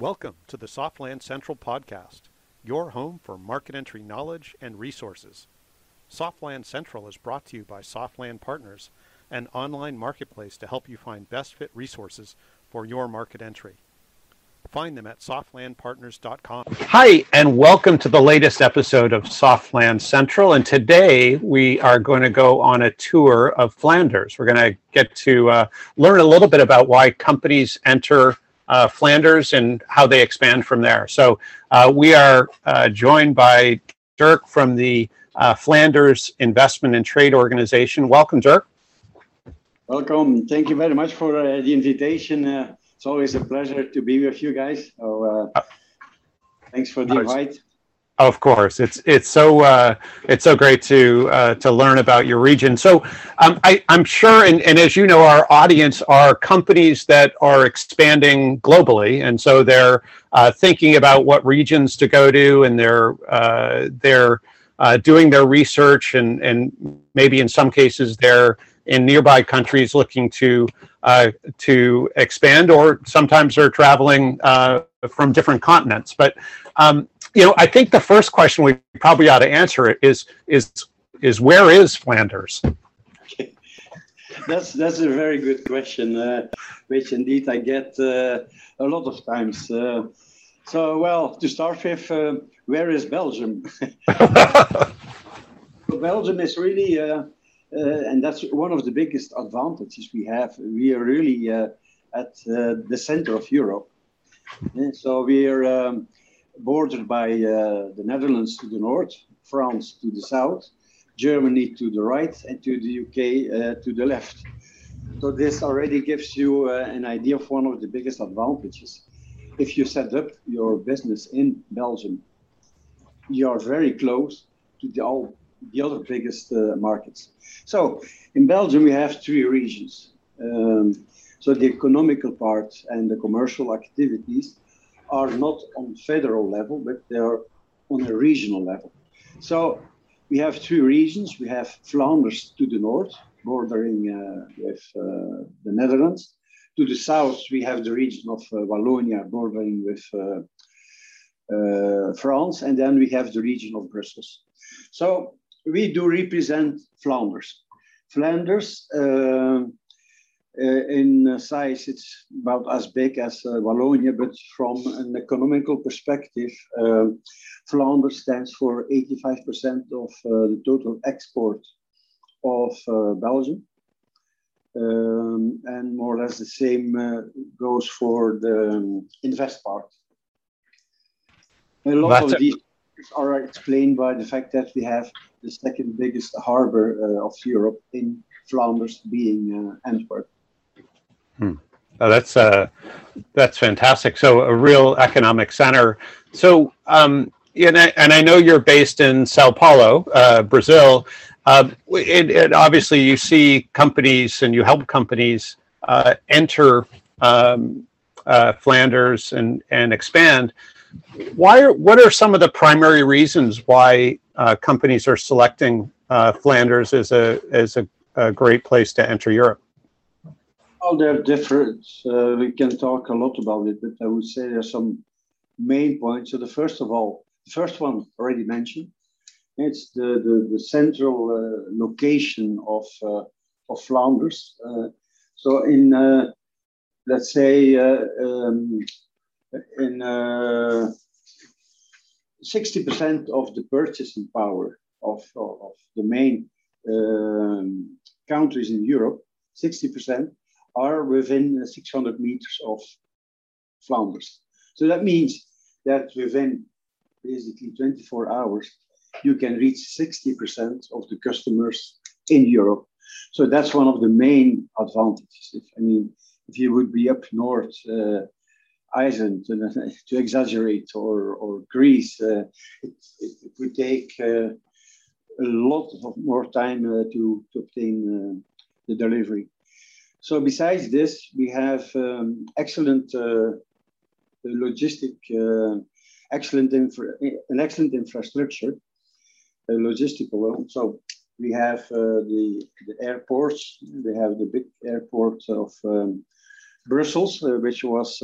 Welcome to the Softland Central podcast, your home for market entry knowledge and resources. Softland Central is brought to you by Softland Partners, an online marketplace to help you find best fit resources for your market entry. Find them at softlandpartners.com. Hi, and welcome to the latest episode of Softland Central. And today we are going to go on a tour of Flanders. We're going to get to uh, learn a little bit about why companies enter uh, Flanders and how they expand from there. So uh, we are uh, joined by Dirk from the uh, Flanders Investment and Trade Organization. Welcome, Dirk. Welcome. Thank you very much for uh, the invitation it's always a pleasure to be with you guys. So, uh, thanks for the invite. Of course, it's it's so uh, it's so great to uh, to learn about your region. So um, I, am sure, and, and as you know, our audience are companies that are expanding globally, and so they're uh, thinking about what regions to go to, and they're uh, they're uh, doing their research, and and maybe in some cases they're in nearby countries looking to uh, to expand, or sometimes they're traveling from different continents. But um, you know, I think the first question we probably ought to answer is is is where is Flanders? That's that's a very good question, uh, which indeed I get uh, a lot of times. Uh, so, well, to start with, uh, where is Belgium? Belgium is really uh, and that's one of the biggest advantages we have. We are really uh, at uh, the center of Europe. So we are um, bordered by the Netherlands to the north, France to the south, Germany to the right, and to the UK to the left. So this already gives you uh, an idea of one of the biggest advantages. If you set up your business in Belgium, you are very close to the, all the other biggest uh, markets. So in Belgium, we have three regions. Um, so the economical part and the commercial activities are not on federal level, but they are on a regional level. So we have three regions. We have Flanders to the north, bordering uh, with uh, the Netherlands. To the south, we have the region of uh, Wallonia, bordering with uh, uh, France, and then we have the region of Brussels. So we do represent Flanders. Flanders, uh, in size, it's about as big as uh, Wallonia, but from an economical perspective, uh, Flanders stands for 85% of uh, the total export of uh, Belgium. Um, and more or less the same goes for the um, invest part. A lot of these are explained by the fact that we have the second biggest harbor uh, of Europe in Flanders, being uh, Antwerp. Hmm. Oh, that's uh, that's fantastic. So a real economic center. So um, and, I, and I know you're based in Sao Paulo, uh, Brazil. Uh, it, it, obviously, you see companies and you help companies uh, enter um, uh, Flanders and and expand. Why? Are, what are some of the primary reasons why uh, companies are selecting uh, Flanders as a as a, a, great place to enter Europe? Well, they're different. Uh, we can talk a lot about it, but I would say there's some main points. So the first of all, the first one already mentioned, it's the the, the central uh, location of uh, of Flanders. Uh, so in let's say um, in 60% of the purchasing power of, of, of the main um, countries in Europe, 60% are within 600 meters of Flanders. So that means that within basically 24 hours, you can reach 60% of the customers in Europe. So that's one of the main advantages. If, I mean, if you would be up north, uh, Iceland, to, to exaggerate, or, or Greece, uh, it, it, it, would take uh, a lot of more time uh, to, to obtain uh, the delivery. So besides this, we have um, excellent uh, logistic, uh, excellent infra an excellent infrastructure, logistical. So we have the, the airports. We have the big airport of um, Brussels, which was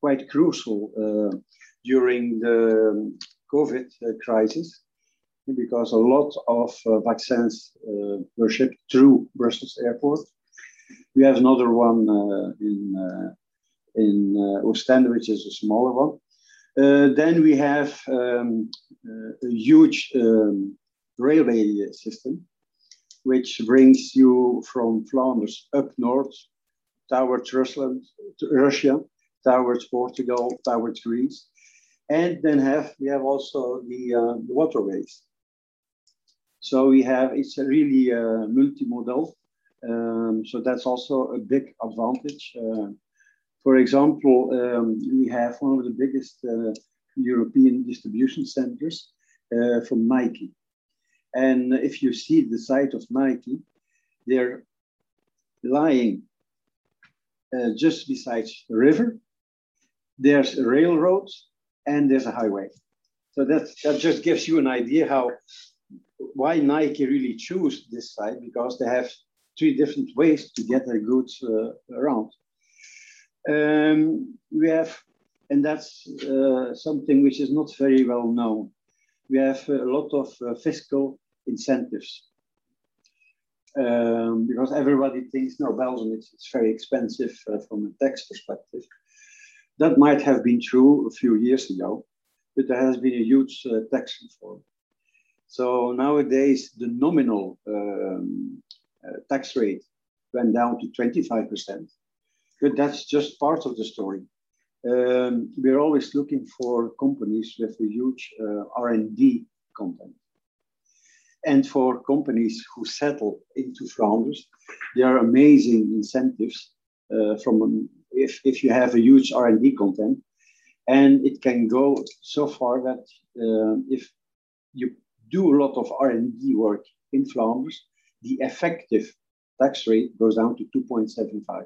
quite crucial uh, during the COVID uh, crisis because a lot of uh, vaccines uh, were shipped through Brussels airport. We have another one uh, in uh, in Ostende, which is a smaller one. then we have um, a huge um, railway system, which brings you from Flanders up north towards Rusland, Russia, towards Portugal, towards Greece. And then have we have also the, uh, waterways. So we have it's a really uh, multimodal. Um, so that's also a big advantage. Uh, for example, um, we have one of the biggest uh, European distribution centers uh, from Nike. And if you see the site of Nike, they're lying uh, just beside the river. There's railroads and there's a highway. So that, that just gives you an idea how why Nike really choose this site because they have three different ways to get their goods uh, around. Um, we have, and that's uh, something which is not very well known. We have a lot of uh, fiscal incentives um, because everybody thinks no Belgium it's, it's very expensive uh, from a tax perspective. That might have been true a few years ago, but there has been a huge uh, tax reform. So nowadays the nominal um, tax rate went down to 25%, but that's just part of the story. Um, we're always looking for companies with a huge uh, R&D content. And for companies who settle into Flanders, there are amazing incentives uh, from if, if you have a huge R&D content. And it can go so far that uh, if you do a lot of R&D work in Flanders, the effective tax rate goes down to 2.75,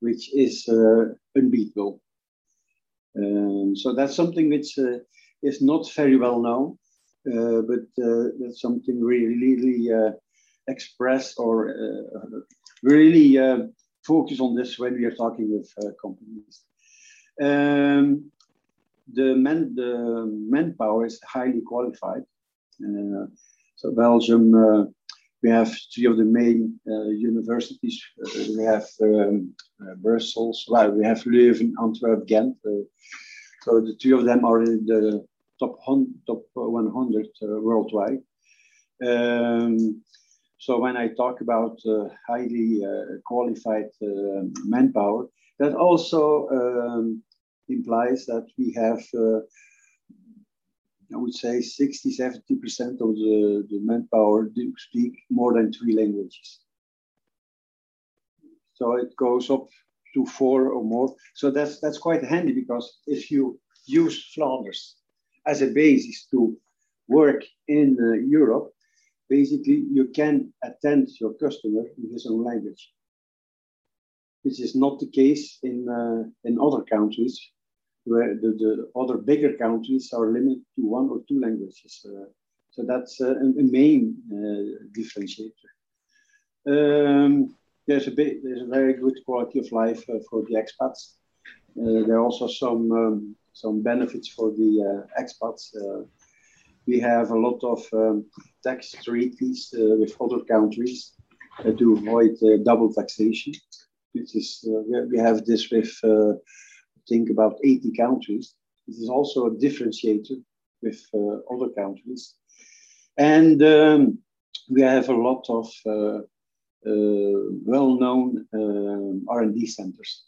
which is uh, unbeatable. Um, so that's something which uh, is not very well known. Uh, but uh, that's something really, really uh, express or really focus on this when we are talking with companies. Um, the, man, the manpower is highly qualified. so Belgium we have three of the main uh, universities. Uh, we have um, uh, Brussels, well, we have Leuven, Antwerp, Ghent. so the three of them are in the top, top 100 uh, worldwide. Um, so when I talk about uh, highly uh, qualified manpower, that also um, implies that we have I would say 60, 70% of the, the manpower do speak more than three languages. So it goes up to four or more. So that's that's quite handy because if you use Flanders as a basis to work in uh, Europe, basically you can attend your customer in his own language. This is not the case in, uh, in other countries where the, the other bigger countries are limited to one or two languages. Uh, so that's uh, a, a, main uh, differentiator. Um, there's a bit, there's a very good quality of life uh, for the expats. there are also some um, some benefits for the uh, expats. Uh, we have a lot of um, tax treaties uh, with other countries to avoid double taxation. Which is we have this with think about 80 countries. This is also a differentiator with other countries, and um, we have a lot of uh, uh, well-known um, R&D centers.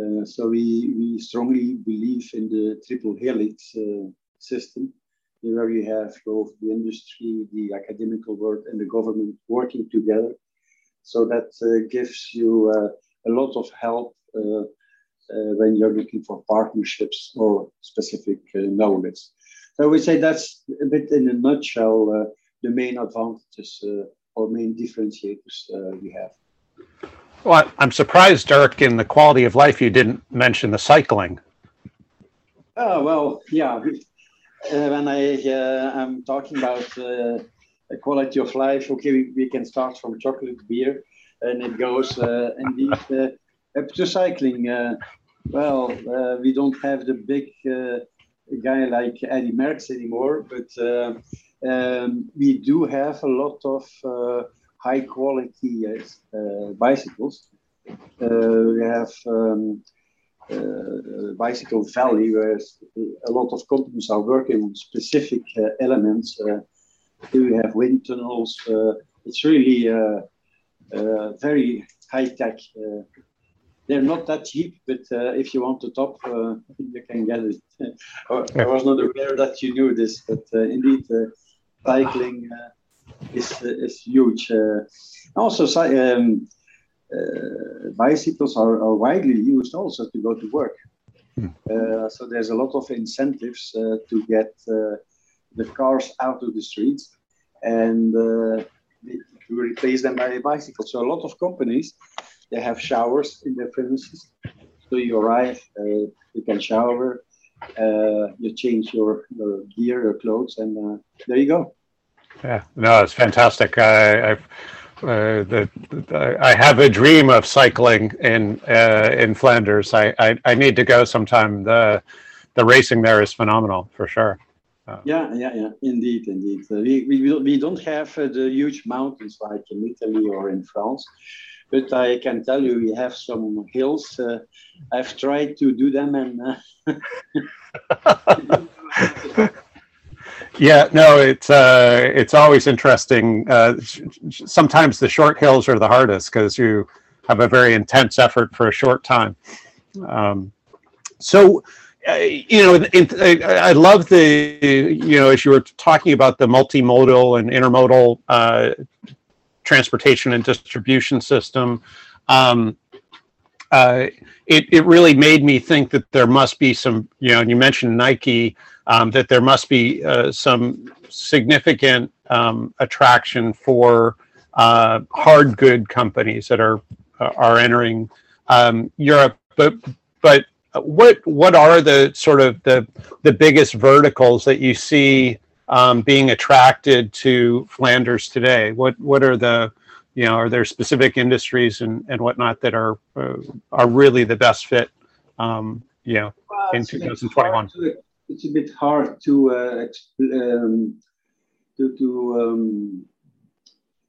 Uh, so we, we strongly believe in the triple helix uh, system, where you have both the industry, the academical world, and the government working together. So that uh, gives you a lot of help when you're looking for partnerships or specific knowledge. So we say that's a bit in a nutshell uh, the main advantages uh, or main differentiators uh, we have. Well, I'm surprised, Dirk, in the quality of life you didn't mention the cycling. Oh, well, yeah. Uh, when I uh, am talking about uh, quality of life, okay, we, we, can start from chocolate beer and it goes uh, indeed uh, to cycling. Uh, well, uh, we don't have the big uh, guy like Eddie Merckx anymore, but uh, um, we do have a lot of uh, high quality uh, bicycles. we have um, Bicycle Valley, where a lot of companies are working on specific elements. we have wind tunnels. it's really very high tech they're not that cheap, but uh, if you want the top, uh, you can get it. I was not aware that you knew this, but uh, indeed, uh, cycling uh, is is huge. also, um, bicycles are, are, widely used also to go to work. Hmm. so there's a lot of incentives to get the cars out of the streets and to replace them by a bicycle. So a lot of companies they have showers in their premises. So you arrive, uh, you can shower, uh, you change your, your gear, your clothes, and uh, there you go. Yeah, no, it's fantastic. I, I've uh, the, the, I have a dream of cycling in uh, in Flanders. I, I, I need to go sometime. The the racing there is phenomenal for sure. Uh, yeah, yeah, yeah. Indeed, indeed. Uh, we, we we don't have uh, the huge mountains like in Italy or in France, but I can tell you we have some hills. Uh, I've tried to do them and. Uh, yeah, no, it's uh, it's always interesting. Uh, sometimes the short hills are the hardest because you have a very intense effort for a short time. Um, so, uh, you know, in, I, I, love the you know as you were talking about the multimodal and intermodal uh, transportation and distribution system. Um, uh, it, it really made me think that there must be some, you know, and you mentioned Nike, um, that there must be uh, some significant um, attraction for uh, hard good companies that are uh, are entering um, Europe. But but what what are the sort of the the biggest verticals that you see um, being attracted to Flanders today? What what are the you know are there specific industries and, and whatnot that are uh, are really the best fit um, you know well, in 2021? To, it's a bit hard to uh, um, to to um,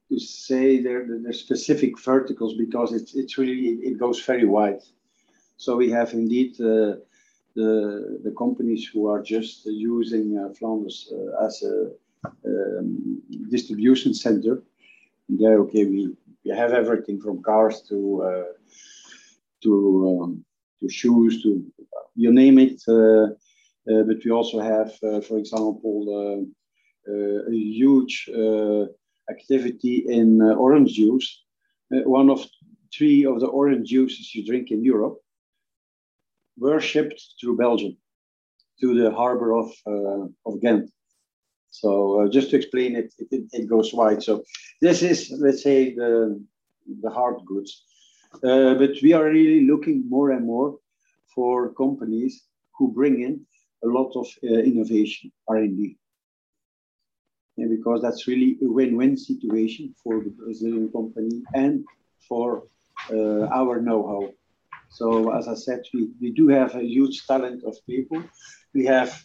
to say there are specific verticals because it's it's really it goes very wide. So we have indeed uh, the, the companies who are just using uh, Flanders uh, as a um, distribution center. And there, okay, we, we have everything from cars to uh, to um, to shoes to you name it. Uh, uh, but we also have, for example, a huge activity in orange juice. one of three of the orange juices you drink in Europe were shipped through Belgium to the harbor of, uh, of Ghent. So uh, just to explain it, it, it, goes wide. So this is, let's say, the, the hard goods. Uh, but we are really looking more and more for companies who bring in a lot of uh, innovation, R&D. And because that's really a win-win situation for the Brazilian company and for uh, our know-how. So as I said, we, we do have a huge talent of people. We have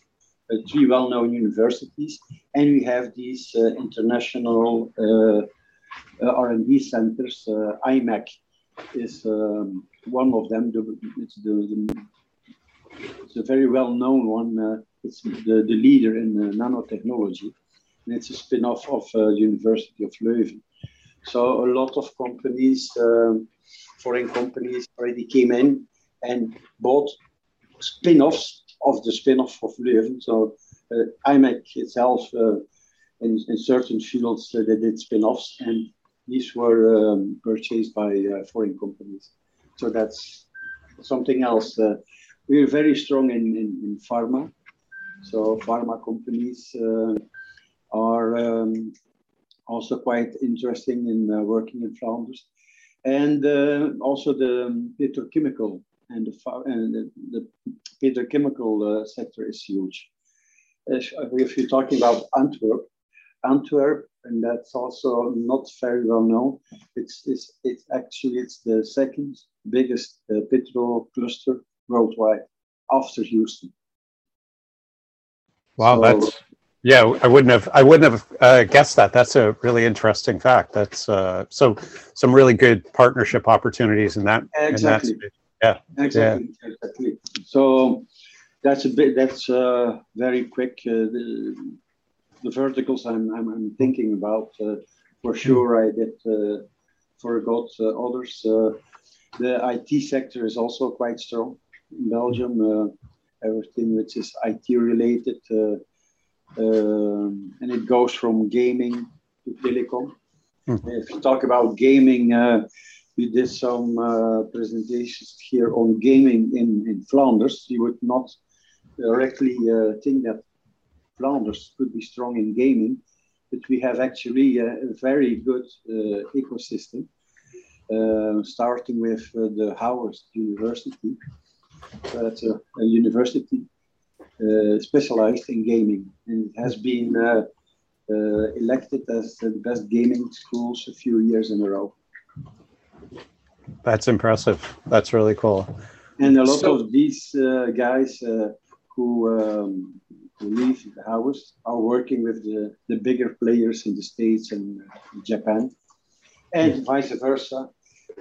uh, three well-known universities, and we have these uh, international uh, R&D centers. IMEC is um, one of them. The, it's, the, the, it's a very well-known one. it's the, the leader in nanotechnology, and it's a spin-off of uh, University of Leuven. So a lot of companies, um, foreign companies, already came in and bought spin-offs of the spin-off of Leuven. So uh, IMEC itself, uh, in, in certain fields, uh, they did spin-offs, and these were um, purchased by uh, foreign companies. So that's something else. Uh, we're very strong in, in, in, pharma. So pharma companies uh, are um, also quite interesting in working in Flanders. And also the petrochemical and the, and the, the petrochemical uh, sector is huge. If you're talking about Antwerp, Antwerp, and that's also not very well known. It's, it's, it's actually it's the second biggest uh, petro cluster worldwide after Houston. Wow, so, that's yeah. I wouldn't have I wouldn't have uh, guessed that. That's a really interesting fact. That's uh, so some really good partnership opportunities in that. Exactly. In that yeah. Exactly. Yeah. Exactly. So that's a bit. That's uh, very quick. Uh, the, the verticals I'm, I'm, I'm thinking about. Uh, for sure, I did uh, forgot others. the IT sector is also quite strong in Belgium everything which is IT related. Uh, um, and it goes from gaming to telecom. Mm-hmm. If you talk about gaming, uh, we did some uh, presentations here on gaming in, in Flanders. You would not directly uh, think that Flanders could be strong in gaming, but we have actually a, a very good uh, ecosystem, uh, starting with the Howest University, at a, a university uh, specialized in gaming. And it has been uh, uh, elected as the best gaming schools a few years in a row. That's impressive. That's really cool. And a lot so, of these uh, guys uh, who, um, who leave the house are working with the, the bigger players in the States and Japan, and vice versa.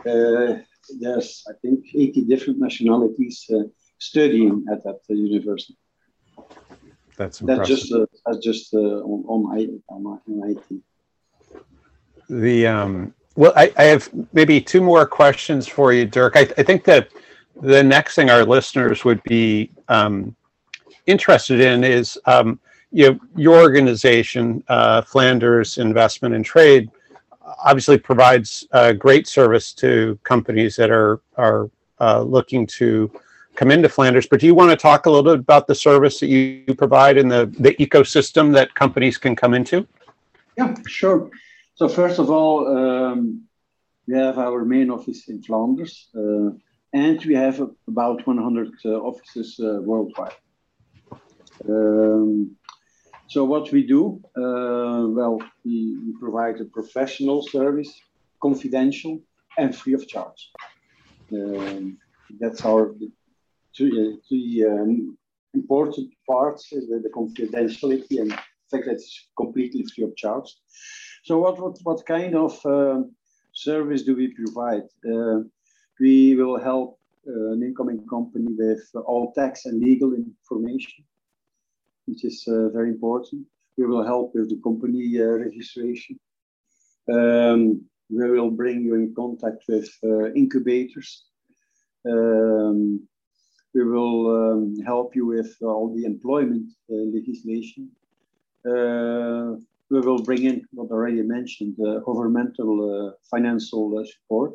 Uh, there's, I think, 80 different nationalities uh, studying at that university. That's impressive. That's just, uh, that's just on, on, on, on IT. The, um, well, I, I, have maybe two more questions for you, Dirk. I, I think that the next thing our listeners would be um, interested in is um, you know, your organization, uh, Flanders Investment and Trade, obviously provides a great service to companies that are are uh, looking to come into Flanders. But do you want to talk a little bit about the service that you provide and the the ecosystem that companies can come into? Yeah, sure. So first of all, um, we have our main office in Flanders, uh, and we have about 100 uh, offices uh, worldwide. Um, so what we do, uh, well, we, we, provide a professional service, confidential and free of charge. Um, that's our three, three um, important parts: the, the confidentiality and the fact that it's completely free of charge. So what what, what kind of uh, service do we provide? Uh, we will help uh, an incoming company with all tax and legal information which is uh, very important. We will help with the company uh, registration. Um, we will bring you in contact with uh, incubators. Um, we will um, help you with all the employment legislation. we will bring in what already mentioned, governmental financial support.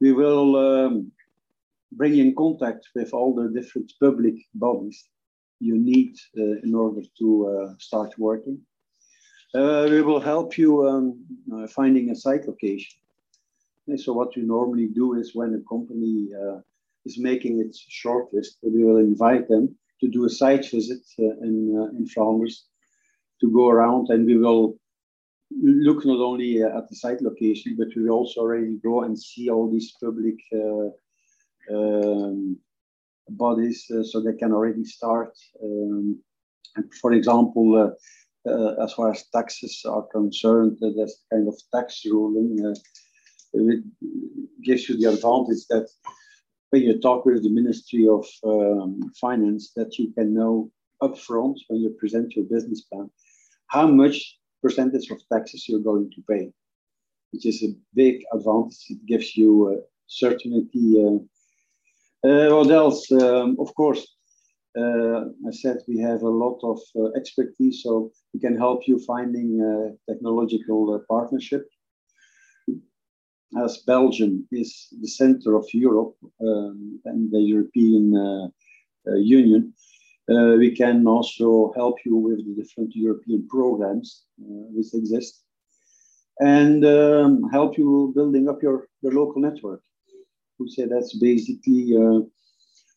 We will um, bring in contact with all the different public bodies you need uh, in order to uh, start working. Uh, we will help you um, finding a site location. And so what we normally do is when a company is making its shortlist, we will invite them to do a site visit in, in Flanders to go around and we will look not only at the site location, but we will also already go and see all these public uh, um, bodies uh, so they can already start. Um, and for example, uh, uh, as far as taxes are concerned, there's kind of tax ruling. it gives you the advantage that when you talk with the Ministry of um, Finance, that you can know upfront when you present your business plan how much percentage of taxes you're going to pay, which is a big advantage. It gives you uh, certainty uh, uh, what else? Um, of course, uh, I said we have a lot of uh, expertise, so we can help you finding technological partnership. As Belgium is the center of Europe um, and the European Union, uh, we can also help you with the different European programs uh, which exist and um, help you building up your, your local network would say that's basically uh,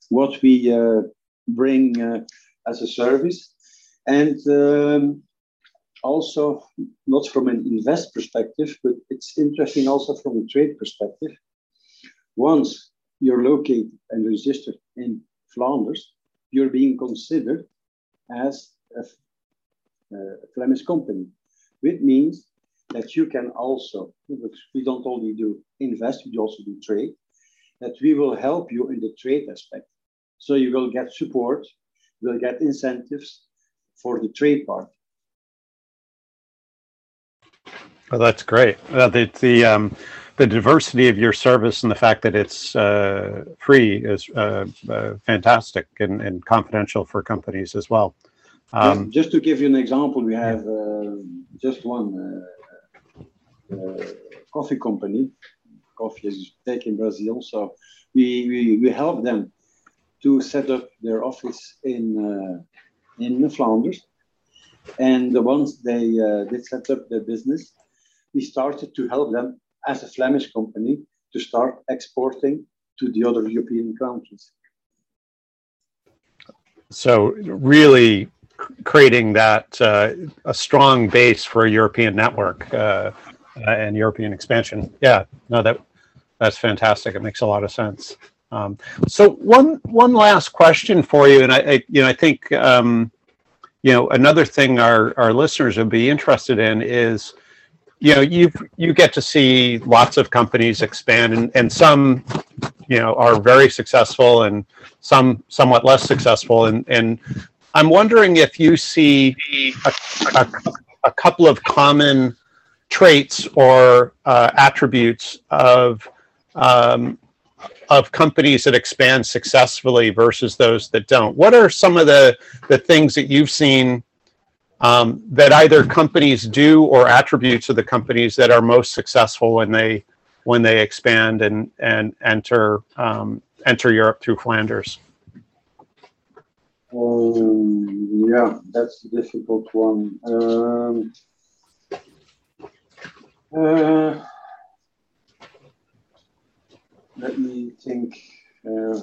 what we uh, bring uh, as a service. And um, also, not from an invest perspective, but it's interesting also from a trade perspective. Once you're located and registered in Flanders, you're being considered as a, a Flemish company, which means that you can also, we don't only do invest, we also do trade, that we will help you in the trade aspect. So you will get support, you will get incentives for the trade part. Well, that's great. Uh, the the, um, the diversity of your service and the fact that it's uh, free is uh, uh fantastic and, and confidential for companies as well. Um, just, just, to give you an example, we have uh, just one uh, coffee company. Coffee is big in Brazil, so we, we, we help them to set up their office in in Flanders. And once they they set up their business, we started to help them as a Flemish company to start exporting to the other European countries. So, really creating that uh, a strong base for a European network uh, and European expansion. Yeah, no, that that's fantastic. It makes a lot of sense. Um, so one one last question for you, and I, I you know I think um, you know another thing our our listeners would be interested in is you know you you get to see lots of companies expand and, and some you know are very successful and some somewhat less successful. And and i'm wondering if you see a, a, a couple of common traits or uh, attributes of um, of companies that expand successfully versus those that don't. What are some of the the things that you've seen um, that either companies do or attributes of the companies that are most successful when they when they expand and and enter um, enter Europe through Flanders? Um, yeah, that's a difficult one. Um, uh, let me think. Uh,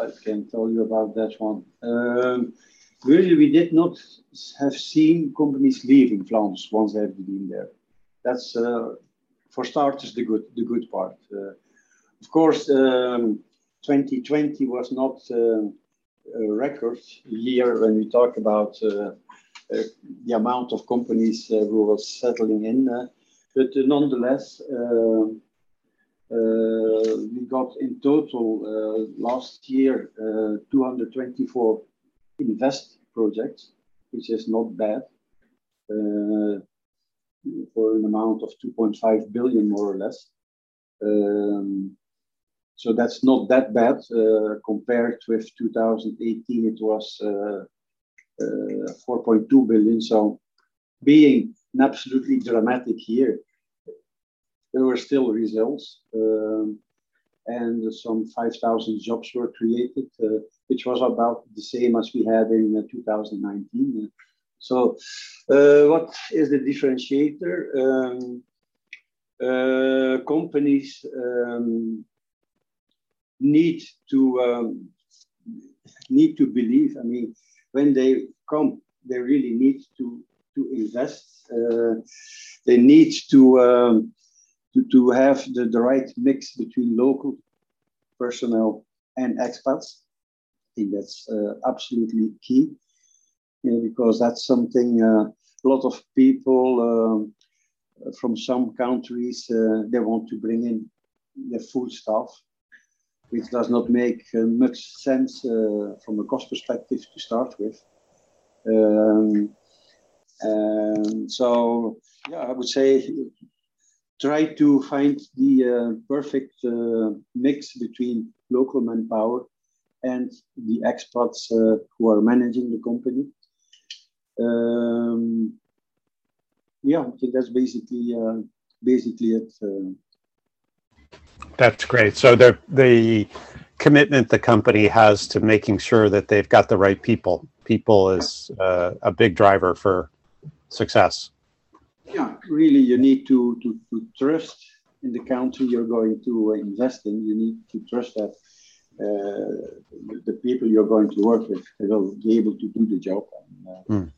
I can tell you about that one. Um, really, we did not have seen companies leaving Flanders once they have been there. That's, uh, for starters, the good, the good part. Uh, of course, um, 2020 was not uh, a record year when we talk about uh, uh, the amount of companies uh, who were settling in. but nonetheless, we got in total last year 224 invest projects, which is not bad, uh, for an amount of 2.5 billion, more or less. Um, so that's not that bad uh, compared with 2018. It was uh, uh, 4.2 billion. So being an absolutely dramatic year, there were still results. Um, and some 5,000 jobs were created, uh, which was about the same as we had in uh, 2019. So, uh, what is the differentiator? Um, uh, companies um, need to um, need to believe. I mean, when they come, they really need to to invest. Uh, they need to um, to, to have the, the right mix between local personnel and expats. I think that's uh, absolutely key because that's something uh, a lot of people um, from some countries uh, they want to bring in their full staff, which does not make uh, much sense uh, from a cost perspective to start with. Um, and so, yeah, I would say try to find the uh, perfect uh, mix between local manpower and the expats uh, who are managing the company. Um, yeah, I think that's basically basically it. That's great. So the the commitment the company has to making sure that they've got the right people. People is uh, a big driver for success yeah, really, you need to, to, to trust in the country you're going to invest in. You need to trust that uh, the people you're going to work with will be able to do the job. And, uh, mm.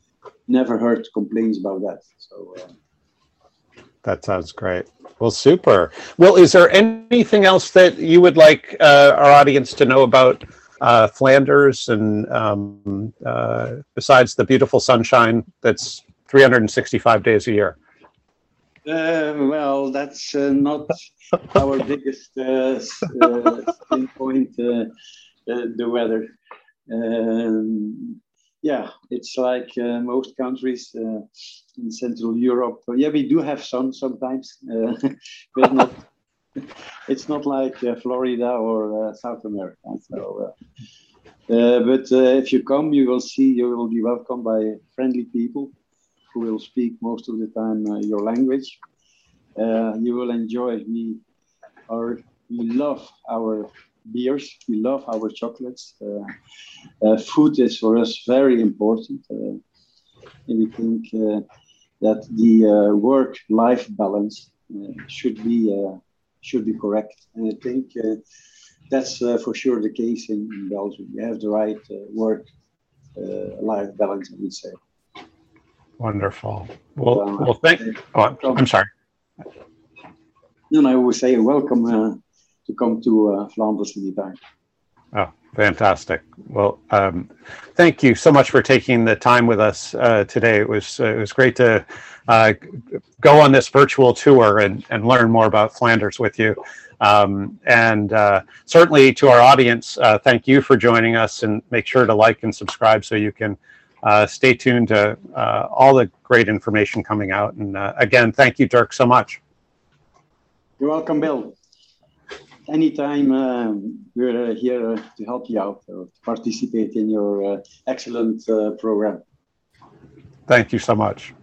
Never heard complaints about that. So. Uh, That sounds great. Well, super. Well, is there anything else that you would like uh, our audience to know about uh, Flanders and um, uh, besides the beautiful sunshine that's 365 days a year? Uh, well, that's uh, not our biggest uh, uh, point, the weather. Um, yeah, it's like most countries in Central Europe. Yeah, we do have sun sometimes, but not it's not like uh, Florida or uh, South America. So, uh, uh but uh, if you come, you will see you will be welcomed by friendly people who will speak most of the time uh, your language. Uh, you will enjoy. We are we love our beers. We love our chocolates. Uh, uh, food is for us very important. and we think that the work-life balance should be should be correct. And I think uh, that's uh, for sure the case in, in, Belgium. We have the right uh, work life balance, I would say. Wonderful. Well, well, thank. Oh, I'm sorry. No, no, I would say welcome to come to Flanders anytime. Oh, fantastic. Well, um, thank you so much for taking the time with us uh, today. It was uh, it was great to uh, go on this virtual tour and, and learn more about Flanders with you. Um, and uh, certainly to our audience, uh, thank you for joining us and make sure to like and subscribe so you can uh, stay tuned to uh, all the great information coming out. And uh, again, thank you, Dirk, so much. You're welcome, Bill. Anytime uh, we're uh, here to help you out or to participate in your uh, excellent program. Thank you so much.